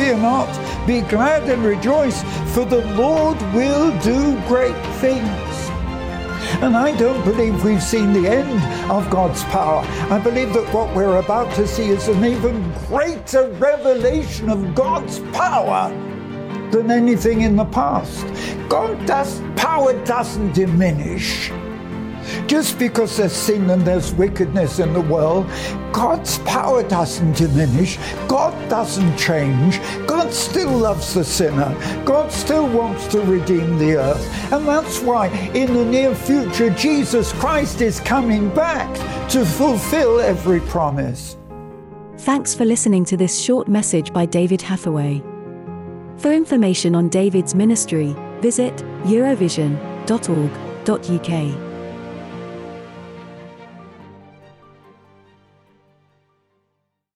fear not, be glad and rejoice, for the Lord will do great things. And I don't believe we've seen the end of God's power. I believe that what we're about to see is an even greater revelation of God's power than anything in the past. God's power doesn't diminish. Just because there's sin and there's wickedness in the world, God's power doesn't diminish. God doesn't change. God still loves the sinner. God still wants to redeem the earth. And that's why in the near future, Jesus Christ is coming back to fulfill every promise. Thanks for listening to this short message by David Hathaway. For information on David's ministry, visit eurovision.org.uk.